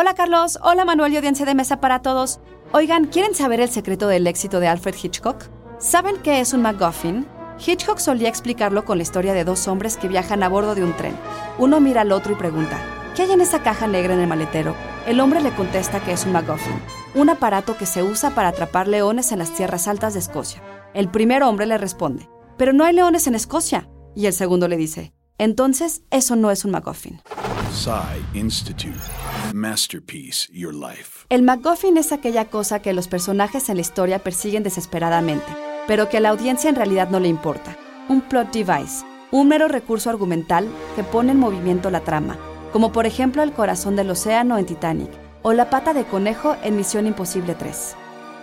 Hola Carlos, hola Manuel y audiencia de mesa para todos. Oigan, ¿quieren saber el secreto del éxito de Alfred Hitchcock? ¿Saben qué es un MacGuffin? Hitchcock solía explicarlo con la historia de dos hombres que viajan a bordo de un tren. Uno mira al otro y pregunta, ¿qué hay en esa caja negra en el maletero? El hombre le contesta que es un MacGuffin, un aparato que se usa para atrapar leones en las tierras altas de Escocia. El primer hombre le responde, pero no hay leones en Escocia. Y el segundo le dice, entonces eso no es un MacGuffin. Institute. Masterpiece, Your Life. El MacGuffin es aquella cosa que los personajes en la historia persiguen desesperadamente, pero que a la audiencia en realidad no le importa. Un plot device, un mero recurso argumental que pone en movimiento la trama, como por ejemplo el corazón del océano en Titanic o la pata de conejo en Misión Imposible 3.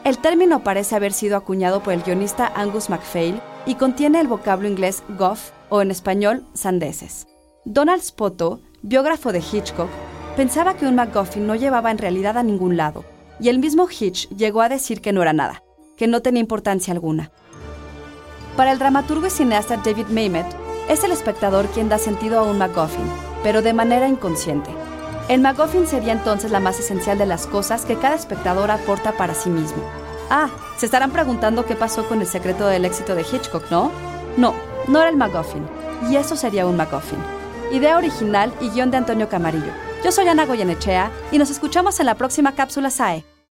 El término parece haber sido acuñado por el guionista Angus MacPhail y contiene el vocablo inglés guff o en español sandeces. Donald Spoto, biógrafo de Hitchcock, pensaba que un MacGuffin no llevaba en realidad a ningún lado, y el mismo Hitch llegó a decir que no era nada, que no tenía importancia alguna. Para el dramaturgo y cineasta David Mamet, es el espectador quien da sentido a un MacGuffin, pero de manera inconsciente. El MacGuffin sería entonces la más esencial de las cosas que cada espectador aporta para sí mismo. Ah, se estarán preguntando qué pasó con el secreto del éxito de Hitchcock, ¿no? No, no era el MacGuffin, y eso sería un MacGuffin. Idea original y guion de Antonio Camarillo. Yo soy Ana Goyenechea y nos escuchamos en la próxima cápsula SAE.